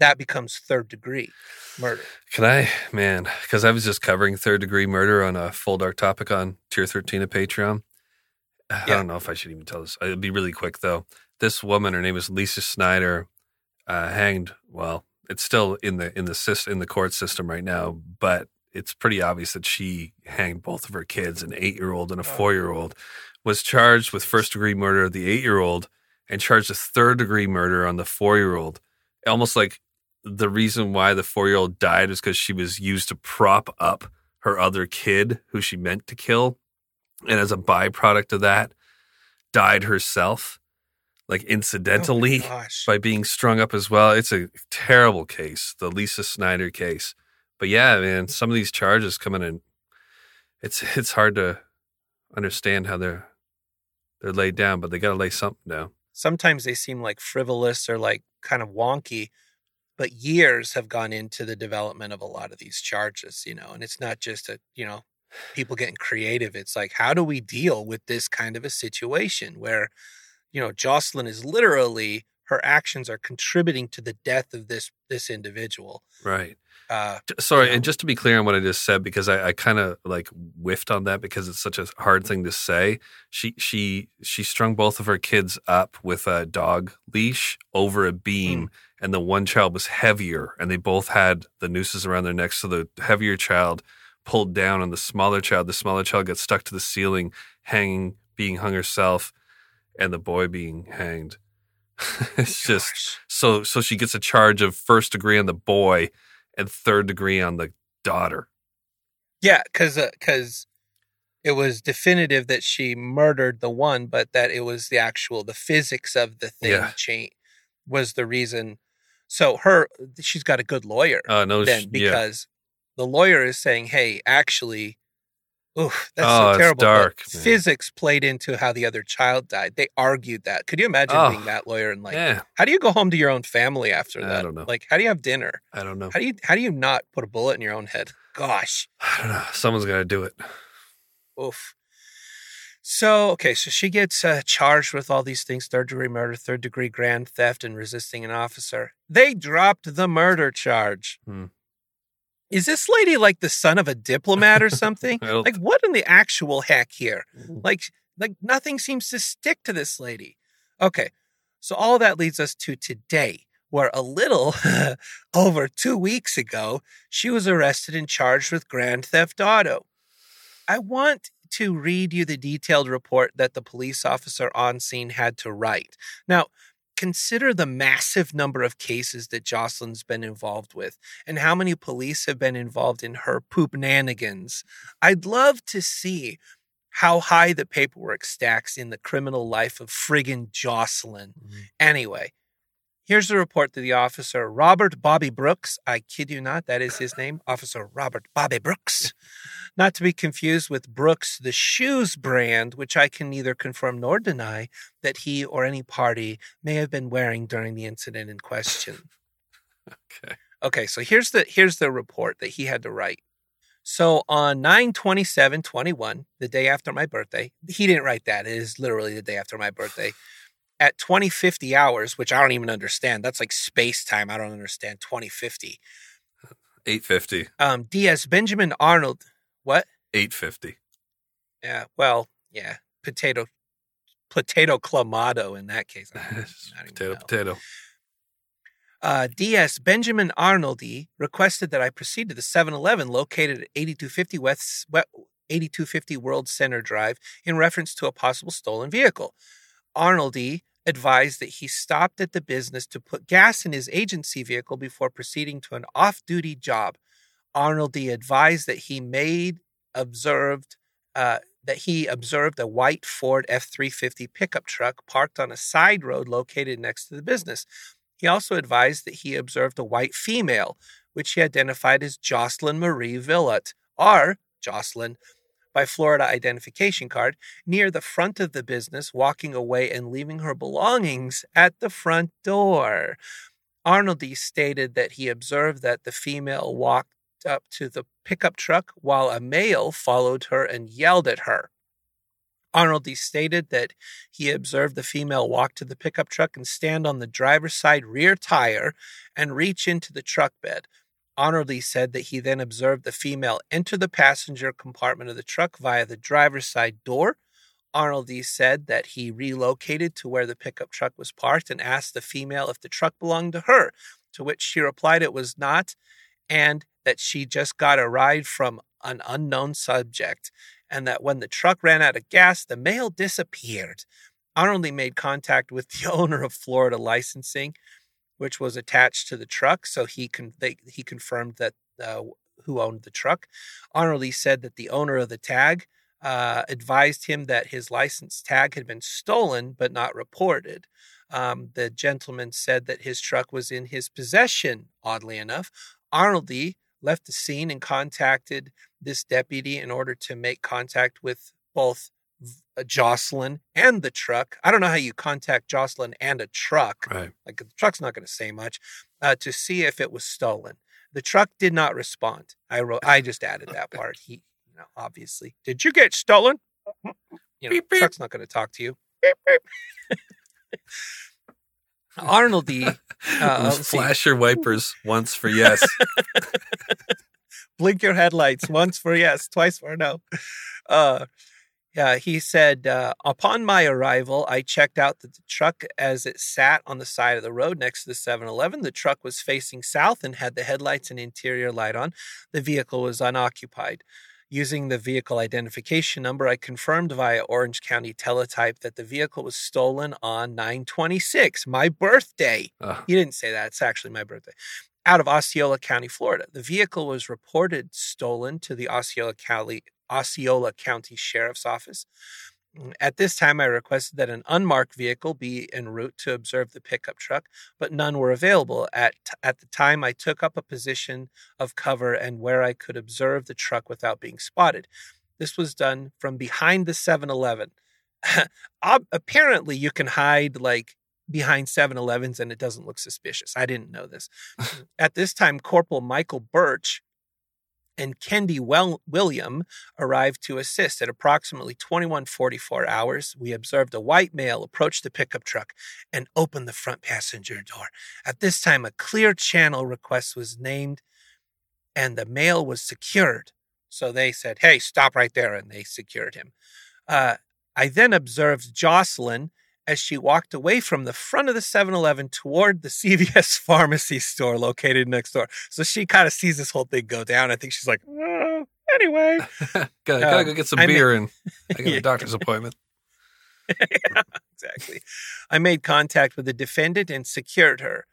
that becomes third degree murder. Can I, man, because I was just covering third degree murder on a full dark topic on tier 13 of Patreon. I Yeah. don't know if I should even tell this. It'll be really quick though. This woman, her name is Lisa Snyder, uh, hanged. Well, it's still in the in the in the court system right now, but it's pretty obvious that she hanged both of her kids, an eight year old and a four year old. Was charged with first degree murder of the eight year old and charged with third degree murder on the four year old. Almost like the reason why the four year old died is because she was used to prop up her other kid who she meant to kill. And as a byproduct of that, died herself, like incidentally, oh gosh. by being strung up as well. It's a terrible case, the Lisa Snyder case. But yeah, man, some of these charges coming in, it's it's hard to understand how they're they're laid down, but they got to lay something down. Sometimes they seem like frivolous or like kind of wonky, but years have gone into the development of a lot of these charges, you know, and it's not just a, you know, people getting creative. It's like, how do we deal with this kind of a situation where, you know, Jocelyn is literally her actions are contributing to the death of this this individual. Right. Uh, Sorry, Yeah. and just to be clear on what I just said, because I, I kind of like whiffed on that because it's such a hard thing to say. She she she strung both of her kids up with a dog leash over a beam, and the one child was heavier, and they both had the nooses around their necks. So the heavier child pulled down on the smaller child. The smaller child got stuck to the ceiling, hanging, being hung herself, and the boy being hanged. it's just so so she gets a charge of first degree on the boy and third degree on the daughter. Yeah, because because it was definitive that she murdered the one, but that it was the actual the physics of the thing Yeah. cha- was the reason. So her she's got a good lawyer Uh no, then sh- yeah. because the lawyer is saying, "Hey, actually." Oof, that's Oh, so terrible. dark. Physics played into how the other child died. They argued that. Could you imagine Oh, being that lawyer and like, yeah, how do you go home to your own family after that? I don't know. Like, how do you have dinner? I don't know. How do you how do you not put a bullet in your own head? Gosh. I don't know. Someone's got to do it. Oof. So, okay, so she gets uh, charged with all these things third degree murder, third degree grand theft, and resisting an officer. They dropped the murder charge. Hmm. Is this lady like the son of a diplomat or something? Like, what in the actual heck here? Mm. Like, like nothing seems to stick to this lady. Okay, so all that leads us to today, where a little over two weeks ago, she was arrested and charged with grand theft auto. I want to read you the detailed report that the police officer on scene had to write. Now, consider the massive number of cases that Jocelyn's been involved with and how many police have been involved in her poop nanigans. I'd love to see how high the paperwork stacks in the criminal life of friggin' Jocelyn. Mm-hmm. Anyway, here's the report to the officer, Robert Bobby Brooks. I kid you not, that is his name, Officer Robert Bobby Brooks. Not to be confused with Brooks, the shoes brand, which I can neither confirm nor deny that he or any party may have been wearing during the incident in question. Okay. Okay, so here's the here's the report that he had to write. So on 9 27 21, the day after my birthday, he didn't write that. It is literally the day after my birthday. At 2050 hours, which I don't even understand. That's like space time. I don't understand 2050. 850. Um, DS Benjamin Arnold. What? 850. Yeah. Well, yeah. Potato, potato clamato in that case. I don't- I don't even potato, know. potato. Uh, DS Benjamin Arnoldy requested that I proceed to the 7 Eleven located at 8250 West, we- 8250 World Center Drive in reference to a possible stolen vehicle. Arnoldy advised that he stopped at the business to put gas in his agency vehicle before proceeding to an off duty job. Arnoldy advised that he made observed uh, that he observed a white Ford F 350 pickup truck parked on a side road located next to the business. He also advised that he observed a white female, which he identified as Jocelyn Marie Villot, or Jocelyn, by Florida identification card, near the front of the business, walking away and leaving her belongings at the front door. Arnoldy stated that he observed that the female walked up to the pickup truck while a male followed her and yelled at her. Arnoldy stated that he observed the female walk to the pickup truck and stand on the driver's side rear tire and reach into the truck bed. Arnoldy said that he then observed the female enter the passenger compartment of the truck via the driver's side door. Arnoldy said that he relocated to where the pickup truck was parked and asked the female if the truck belonged to her, to which she replied it was not, and that she just got a ride from an unknown subject, and that when the truck ran out of gas, the male disappeared. Arnoldy made contact with the owner of Florida licensing, which was attached to the truck, so he con- they, he confirmed that uh, who owned the truck. Arnoldy said that the owner of the tag uh, advised him that his license tag had been stolen but not reported. Um, the gentleman said that his truck was in his possession, oddly enough. Arnoldy left the scene and contacted this deputy in order to make contact with both Jocelyn and the truck. I don't know how you contact Jocelyn and a truck. Right. Like the truck's not going to say much uh, to see if it was stolen. The truck did not respond. I wrote. I just added that part. He, you know, obviously, did you get stolen? You know, Beep, beep. truck's not going to talk to you. Beep. Arnoldy, uh. Flash your wipers once for yes. blink your headlights once for yes, twice for no. Uh, yeah, he said, uh, upon my arrival, I checked out that the truck as it sat on the side of the road next to the 7 Eleven. The truck was facing south and had the headlights and interior light on. The vehicle was unoccupied. Using the vehicle identification number, I confirmed via Orange County teletype that the vehicle was stolen on 926, my birthday. Ugh. He didn't say that. It's actually my birthday. Out of Osceola County, Florida. The vehicle was reported stolen to the Osceola County, Osceola County Sheriff's Office. Mm, at this time, I requested that an unmarked vehicle be en route to observe the pickup truck, but none were available. At, at the time, I took up a position of cover and where I could observe the truck without being spotted. This was done from behind the 7 Eleven. Apparently, you can hide like behind 7 Elevens and it doesn't look suspicious. I didn't know this. At this time, Corporal Michael Birch and Kendi well- William arrived to assist. At approximately 2144 hours, we observed a white male approach the pickup truck and open the front passenger door. At this time, a clear channel request was named and the male was secured. So they said, hey, stop right there, and they secured him. Uh, I then observed Jocelyn as she walked away from the front of the 7 Eleven toward the CVS pharmacy store located next door. So she kind of sees this whole thing go down. I think she's like, "Oh, anyway. gotta, gotta Um, go get some I beer and I got Yeah. a doctor's appointment. exactly. I made contact with the defendant and secured her.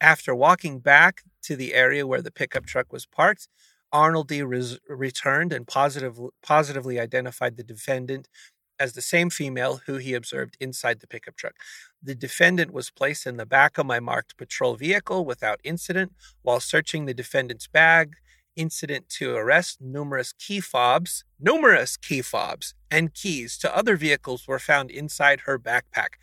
After walking back to the area where the pickup truck was parked, Arnoldy Res- returned and positive, positively identified the defendant as the same female who he observed inside the pickup truck. The defendant was placed in the back of my marked patrol vehicle without incident. While searching the defendant's bag, incident to arrest, numerous key fobs, numerous key fobs, and keys to other vehicles were found inside her backpack.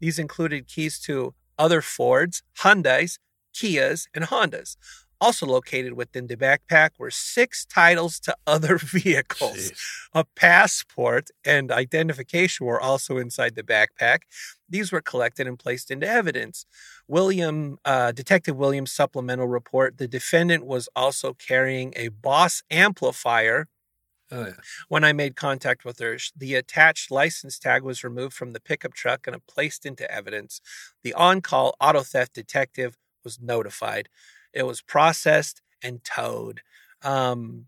These included keys to other Fords, Hyundais, Kias, and Hondas. Also located within the backpack were six titles to other vehicles. Jeez. A passport and identification were also inside the backpack. These were collected and placed into evidence. William, uh, Detective Williams' supplemental report: the defendant was also carrying a Boss amplifier Oh yeah. when I made contact with her, the attached license tag was removed from the pickup truck and placed into evidence. The on call auto theft detective was notified. It was processed and towed. Um,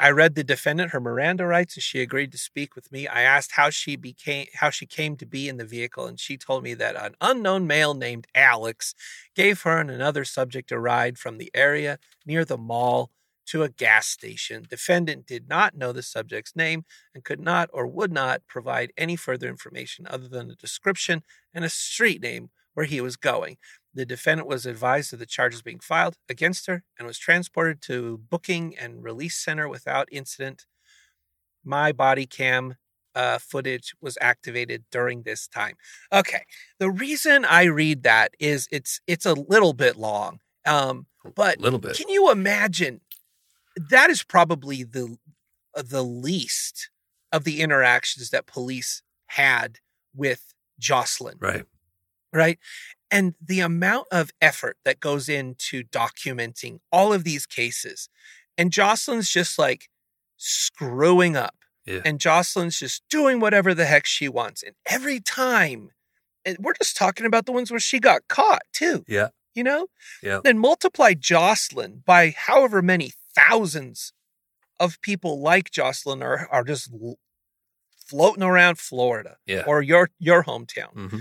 I read the defendant her Miranda rights and she agreed to speak with me. I asked how she became how she came to be in the vehicle and she told me that an unknown male named Alex gave her and another subject a ride from the area near the mall to a gas station. Defendant did not know the subject's name and could not or would not provide any further information other than a description and a street name where he was going. The defendant was advised of the charges being filed against her and was transported to booking and release center without incident. My body cam uh, footage was activated during this time. Okay, the reason I read that is it's it's a little bit long, um, but A little bit. can you imagine? That is probably the uh, the least of the interactions that police had with Jocelyn Right. right? And the amount of effort that goes into documenting all of these cases. And Jocelyn's just like screwing up. Yeah. And Jocelyn's just doing whatever the heck she wants. And every time, and we're just talking about the ones where she got caught too, Yeah. you know? Yeah. Then multiply Jocelyn by however many thousands of people like Jocelyn are, are just floating around Florida Yeah. or your your hometown hmm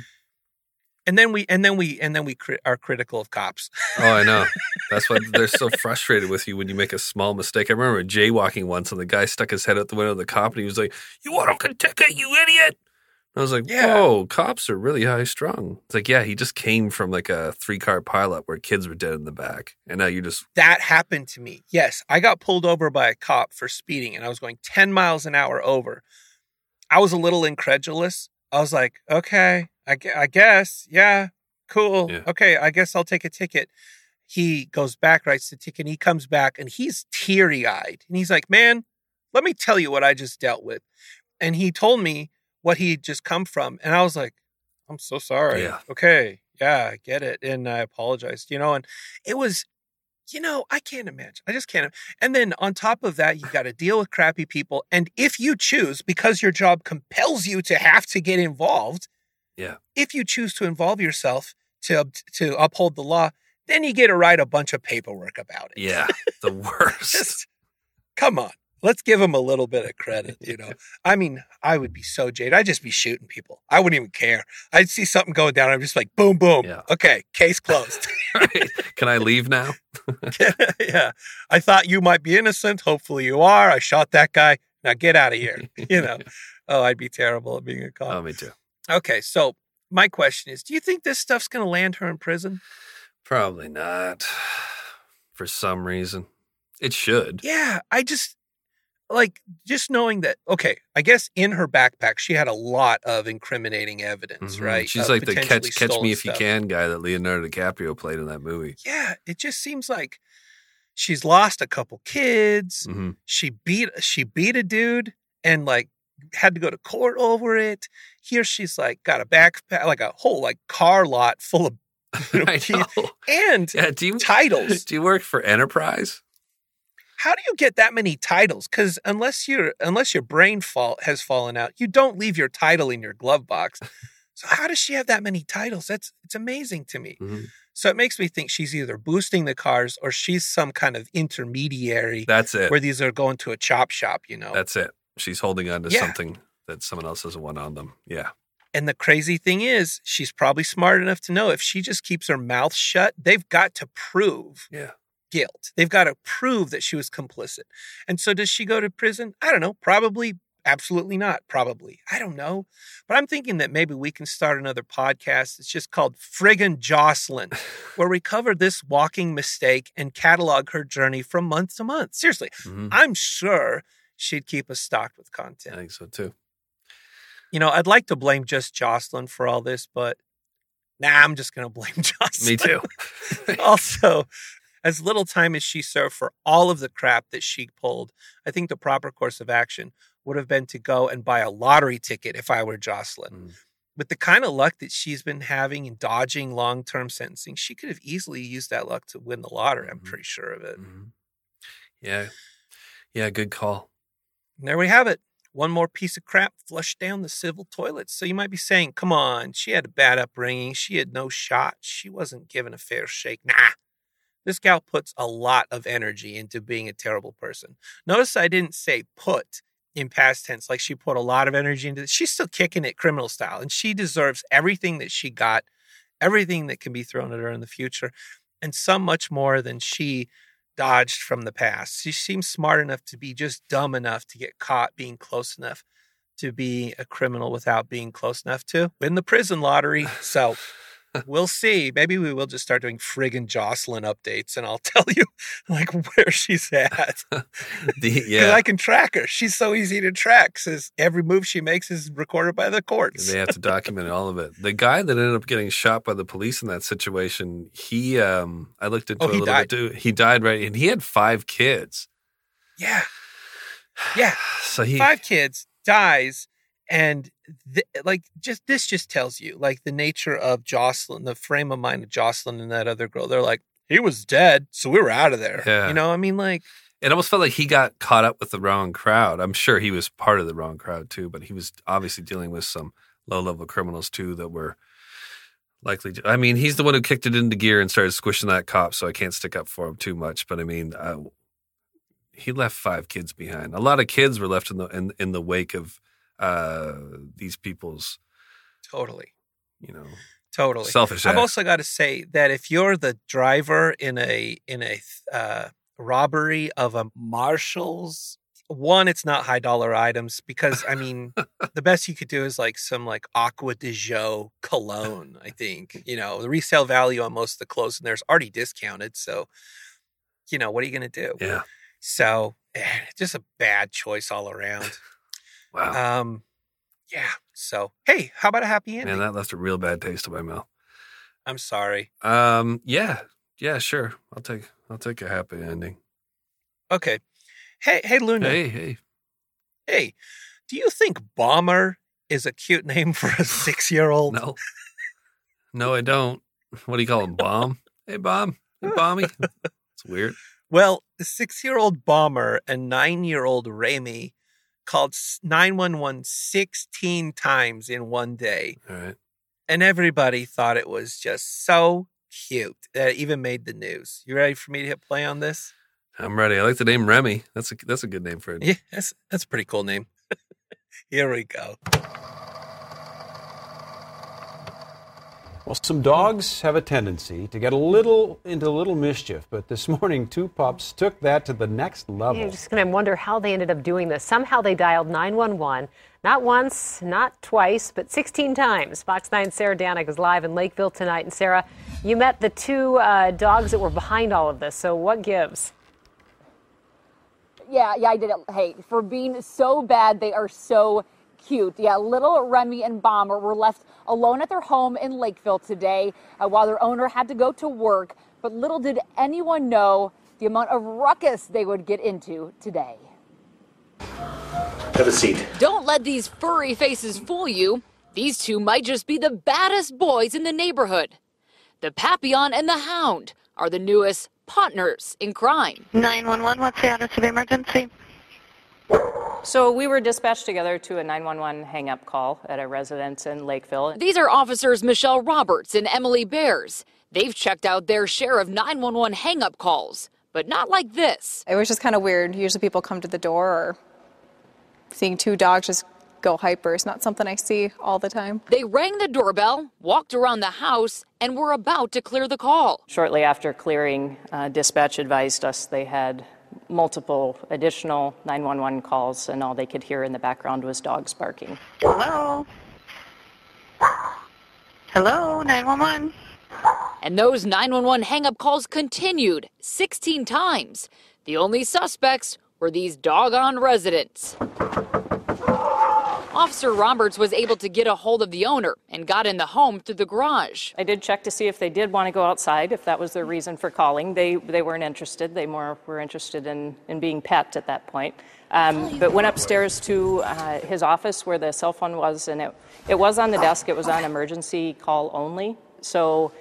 and then we and then we and then we cri- are critical of cops. Oh, I know. That's why they're so frustrated with you when you make a small mistake. I remember jaywalking once, and the guy stuck his head out the window of the cop, and he was like, "You want a ticket, you idiot!" I was like, Yeah. "Whoa, cops are really high strung." It's like, yeah, he just came from like a three car pileup where kids were dead in the back, and now you just That happened to me. Yes, I got pulled over by a cop for speeding, and I was going ten miles an hour over. I was a little incredulous. I was like, okay, I, I guess, yeah, cool. Yeah. Okay, I guess I'll take a ticket. He goes back, writes the ticket, and he comes back, and he's teary eyed, and he's like, man, let me tell you what I just dealt with. And he told me what he had just come from, and I was like, I'm so sorry. Yeah. Okay, yeah, I get it, and I apologized. You know, and it was, you know, I can't imagine. I just can't. And then on top of that, you got to deal with crappy people. And if you choose, because your job compels you to have to get involved, Yeah. If you choose to involve yourself to to uphold the law, then you get to write a bunch of paperwork about it. yeah, the worst. Just come on. Let's give him a little bit of credit, you know. I mean, I would be so jaded. I'd just be shooting people. I wouldn't even care. I'd see something going down. I'm just like, boom, boom. Yeah. Okay, case closed. Right? Can I leave now? yeah. I thought you might be innocent. Hopefully you are. I shot that guy. Now get out of here. You know. oh, I'd be terrible at being a cop. Oh, me too. okay, so my question is, do you think this stuff's going to land her in prison? Probably not. For some reason, it should. Yeah, I just like just knowing that okay, I guess in her backpack she had a lot of incriminating evidence, Mhm. right? She's of like the catch catch me if you can guy that Leonardo DiCaprio played in that movie. Yeah, it just seems like she's lost a couple kids. hmm she beat she beat a dude and like had to go to court over it. Here she's like got a backpack, like a whole like car lot full of you know. and Yeah, do you titles. do you work for Enterprise? How do you get that many titles? Because unless your unless your brain fault has fallen out, you don't leave your title in your glove box. So how does she have that many titles? That's it's amazing to me. Mhm. So it makes me think she's either boosting the cars or she's some kind of intermediary That's it. where these are going to a chop shop, you know. That's it. She's holding on to Yeah. something that someone else doesn't want on them. Yeah. And the crazy thing is, she's probably smart enough to know if she just keeps her mouth shut, they've got to prove Yeah. Guilt. They've got to prove that she was complicit. And so, does she go to prison? I don't know. Probably, absolutely not. Probably. I don't know. But I'm thinking that maybe we can start another podcast. It's just called Friggin' Jocelyn, where we cover this walking mistake and catalog her journey from month to month. Seriously, Mhm. I'm sure she'd keep us stocked with content. I think so too. You know, I'd like to blame just Jocelyn for all this, but nah, I'm just going to blame Jocelyn. Me too. also, as little time as she served for all of the crap that she pulled, I think the proper course of action would have been to go and buy a lottery ticket if I were Jocelyn. Mm. With the kind of luck that she's been having in dodging long term sentencing, she could have easily used that luck to win the lottery. I'm Mhm. pretty sure of it. Mhm. Yeah. Yeah, good call. And there we have it. One more piece of crap flushed down the civil toilet. So you might be saying, come on, she had a bad upbringing. She had no shot. She wasn't given a fair shake. Nah. This gal puts a lot of energy into being a terrible person. Notice I didn't say put in past tense, like she put a lot of energy into it. She's still kicking it criminal style, and she deserves everything that she got, everything that can be thrown at her in the future, and some much more than she dodged from the past. She seems smart enough to be just dumb enough to get caught being close enough to be a criminal without being close enough to win the prison lottery. So we'll see. Maybe we will just start doing friggin' Jocelyn updates and I'll tell you like where she's at. The, Because yeah. I can track her. She's so easy to track since every move she makes is recorded by the courts. They have to document all of it. The guy that ended up getting shot by the police in that situation, he um I looked into Oh, it a little died. bit too. He died right and he had five kids. Yeah. Yeah. So he five kids dies and th- like just this just tells you like the nature of jocelyn the frame of mind of jocelyn and that other girl they're like he was dead so we were out of there Yeah. you know i mean like it almost felt like he got caught up with the wrong crowd. I'm sure he was part of the wrong crowd too, but he was obviously dealing with some low level criminals too that were likely. I mean, he's the one who kicked it into gear and started squishing that cop, so I can't stick up for him too much. But I mean, uh, he left five kids behind. A lot of kids were left in the in, in the wake of uh, these people's, totally you know, totally selfish. i've acts. also got to say that if you're the driver in a in a uh, robbery of a Marshalls one it's not high dollar items because i mean the best you could do is like some like Acqua di Gio cologne i think you know the resale value on most of the clothes in there is already discounted so you know what are you going to do yeah. so eh, just a bad choice all around Wow. um yeah so hey how about a happy ending Man, that left a real bad taste in my mouth. i'm sorry Um, yeah, yeah, sure. I'll take I'll take a happy ending. okay hey hey luna Hey, hey. Hey, do you think Bomber is a cute name for a six year old? No. No, I don't. What do you call him? Bomb? Hey, Bomb. Hey, Bomby. It's weird. Well, six year old Bomber and nine year old Remy called s- 911 16 times in one day. All right. And everybody thought it was just so cute that it even made the news. You ready for me to hit play on this? I'm ready. I like the name Remy. That's a that's a good name for it. Yeah, that's, that's a pretty cool name. Here we go. Well, some dogs have a tendency to get a little into a little mischief, but this morning two pups took that to the next level. You're just going to wonder how they ended up doing this. Somehow they dialed 911, not once, not twice, but 16 times. Fox 9 Sarah Danik is live in Lakeville tonight. And Sarah, you met the two uh, dogs that were behind all of this. So what gives? Yeah, yeah, I did it. Hey, for being so bad, they are so cute. Yeah, little Remy and Bomber were left alone at their home in Lakeville today uh, while their owner had to go to work. But little did anyone know the amount of ruckus they would get into today. Have a seat. Don't let these furry faces fool you. These two might just be the baddest boys in the neighborhood. The Papillon and the Hound are the newest partners in crime. 911, what's the address of the emergency? So we were dispatched together to a 911 hang-up call at a residence in Lakeville. These are officers Michelle Roberts and Emily Bears. They've checked out their share of 911 hang-up calls, but not like this. It was just kind of weird. Usually people come to the door or seeing two dogs just go hyper is not something I see all the time. They rang the doorbell, walked around the house, and were about to clear the call. Shortly after clearing, uh, dispatch advised us they had multiple additional 911 calls, and all they could hear in the background was dogs barking. Hello? Hello, 911? And those 911 hang-up calls continued 16 times. The only suspects were these doggone residents. Officer Roberts was able to get a hold of the owner and got in the home through the garage. I did check to see if they did want to go outside, if that was their reason for calling. They, they weren't interested. They more were interested in, in being pet at that point. Um, but went upstairs to uh, his office where the cell phone was, and it, it was on the desk. It was on emergency call only. So,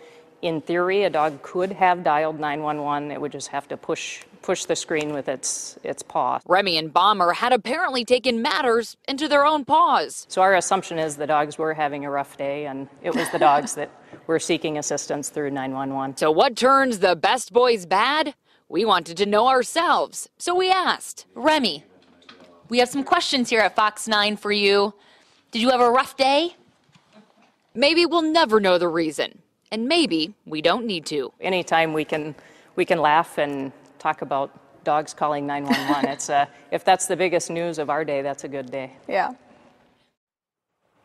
in theory, a dog could have dialed 911. It would just have to push push the screen with its its paw. Remy and Bomber had apparently taken matters into their own paws. So our assumption is the dogs were having a rough day, and it was the dogs that were seeking assistance through 911. So, what turns the best boys bad? We wanted to know ourselves, so we asked. Remy, we have some questions here at Fox 9 for you. Did you have a rough day? Maybe we'll never know the reason, and maybe we don't need to. Anytime we can we can laugh and talk about dogs calling 911. it's uh, if that's the biggest news of our day, that's a good day. Yeah.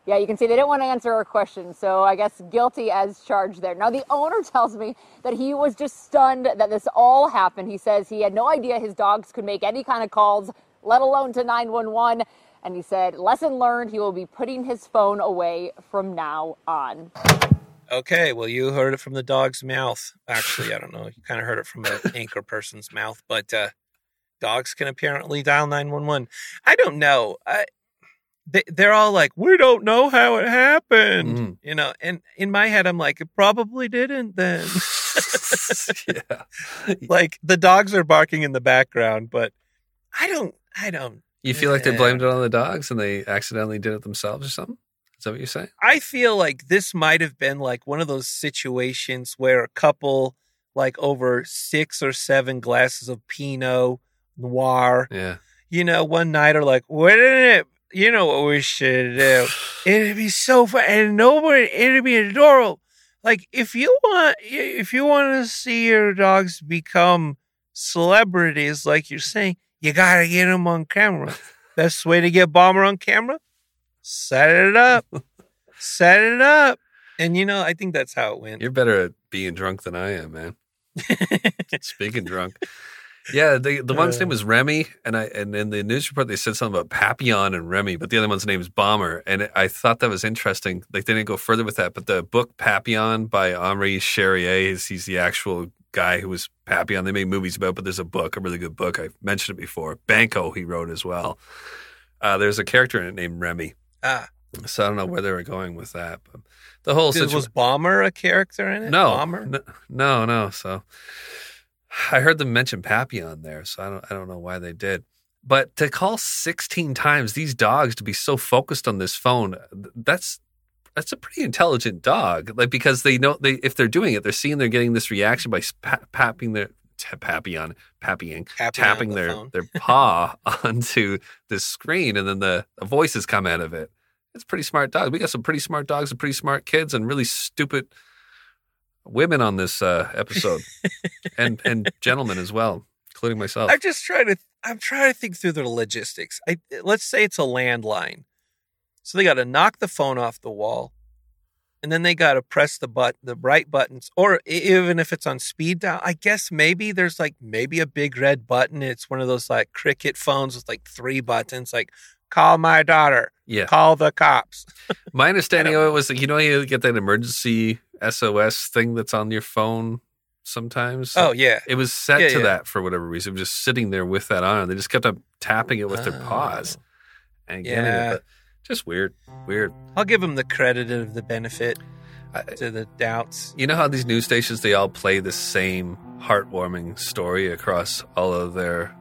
Yeah, you can see they didn't want to answer our question, so I guess guilty as charged there. Now, the owner tells me that he was just stunned that this all happened. He says he had no idea his dogs could make any kind of calls, let alone to 911. And he said, lesson learned, he will be putting his phone away from now on. Okay, well, you heard it from the dog's mouth. Actually, I don't know. You kind of heard it from an anchor person's mouth, but uh, dogs can apparently dial 911. I don't know. I, they, they're all like, we don't know how it happened, Mm. you know. And in my head, I'm like, it probably didn't then. yeah. like the dogs are barking in the background, but I don't, I don't. You feel like they blamed it on the dogs and they accidentally did it themselves or something? Is that what you're saying? I feel like this might have been like one of those situations where a couple, like over six or seven glasses of Pinot Noir, Yeah. you know, one night are like, wouldn't it? You know what we should do? It'd be so fun, and nobody. It'd be adorable. Like if you want, if you want to see your dogs become celebrities, like you're saying, you gotta get them on camera. Best way to get Bomber on camera: set it up, set it up, and you know, I think that's how it went. You're better at being drunk than I am, man. Speaking drunk. Yeah, the the one's Uh. name was Remy, and I and in the news report they said something about Papillon and Remy, but the other one's name is Bomber, and I thought that was interesting. Like they didn't go further with that, but the book Papillon by Henri Charrière is he's the actual guy who was Papillon. They made movies about, but there's a book, a really good book. I've mentioned it before. Banco he wrote as well. Uh, there's a character in it named Remy, Ah, so I don't know where they were going with that, but the whole Did- situation was Bomber a character in it? no, Bomber. n- no, no. So I heard them mention Papillon there, so I don't, I don't know why they did. But to call 16 times these dogs to be so focused on this phone, that's that's a pretty intelligent dog. Like because they know they if they're doing it, they're seeing they're getting this reaction by pa- papping their ta- Papillon, papping, Tapping tapping the their phone. their paw onto the screen, and then the, the voices come out of it. It's pretty smart dogs. We got some pretty smart dogs and pretty smart kids, and really stupid women on this uh, episode, and and gentlemen as well, including myself. I'm just trying to. I'm trying to think through the logistics. I let's say it's a landline, so they got to knock the phone off the wall, and then they got to press the but the right buttons, or even if it's on speed dial. I guess maybe there's like maybe a big red button. It's one of those like cricket phones with like three buttons, like call my daughter, Yeah. call the cops. My understanding of it was that you know you get that emergency SOS thing that's on your phone sometimes. Oh, yeah. it was set Yeah, to yeah. that for whatever reason. Just sitting there with that on. They just kept on tapping it with their paws oh. and getting Yeah. it. But just weird, weird. I'll give them the credit of the benefit to the doubts. You know how these news stations they all play the same heartwarming story across all of their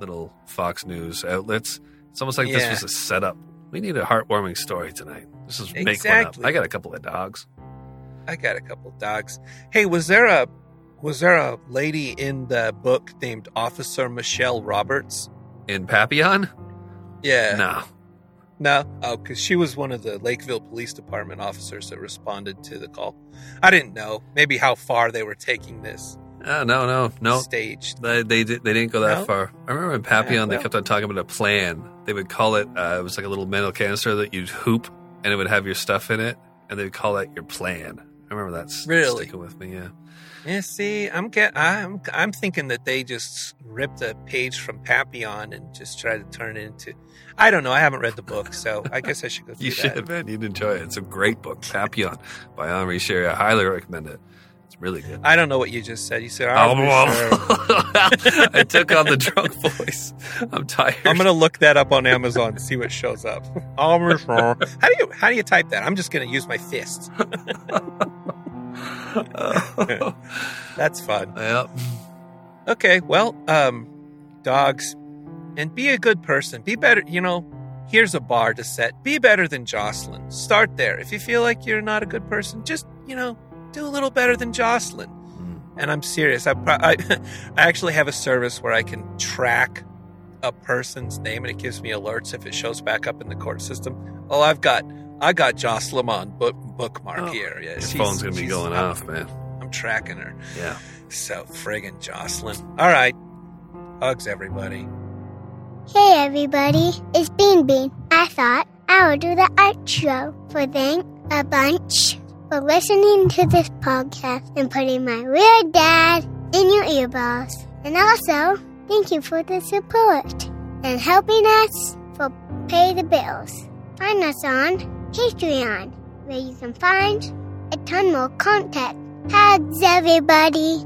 little Fox News outlets. It's almost like Yeah. this was a setup. We need a heartwarming story tonight. This is make one up. I got a couple of dogs. I got a couple of dogs. Hey, was there a was there a lady in the book named Officer Michelle Roberts? In Papillon? Yeah. No. No. Oh, because she was one of the Lakeville Police Department officers that responded to the call. I didn't know maybe how far they were taking this. Oh, no, no, no. Staged. They they, they didn't go that No? far. I remember in Papillon they well. kept on talking about a plan. They would call it. Uh, it was like a little metal canister that you'd hoop, and it would have your stuff in it, and they'd call that your plan. I remember that Really? sticking with me. Yeah. Yeah, see, I'm get, I'm I'm thinking that they just ripped a page from Papillon and just tried to turn it into. I don't know. I haven't read the book, so I guess I should go through You that. should, man. You'd enjoy it. It's a great book, Papillon by Henri Sherry. I highly recommend it. It's really good. I don't know what you just said. You said, "I'm sure." I took on the drunk voice. I'm tired. I'm gonna look that up on Amazon to see what shows up. How do you how do you type that? I'm just gonna use my fists. That's fun. Yep. Okay, well, um, dogs, and be a good person. Be better. You know, here's a bar to set. Be better than Jocelyn. Start there. If you feel like you're not a good person, just you know, do a little better than Jocelyn. Hmm. And I'm serious. I, pro- I I actually have a service where I can track a person's name and it gives me alerts if it shows back up in the court system. Oh, I've got I got Jocelyn on book, bookmark Oh, here. Yeah, Your phone's gonna be going I'm- off, man. I'm tracking her. Yeah. So friggin' Jocelyn. All right. Hugs, everybody. Hey everybody, it's Bean Bean. I thought I would do the art show for thank a bunch for listening to this podcast and putting my weird dad in your earballs. And also, thank you for the support and helping us for pay the bills. Find us on Patreon, where you can find a ton more content. Hugs everybody.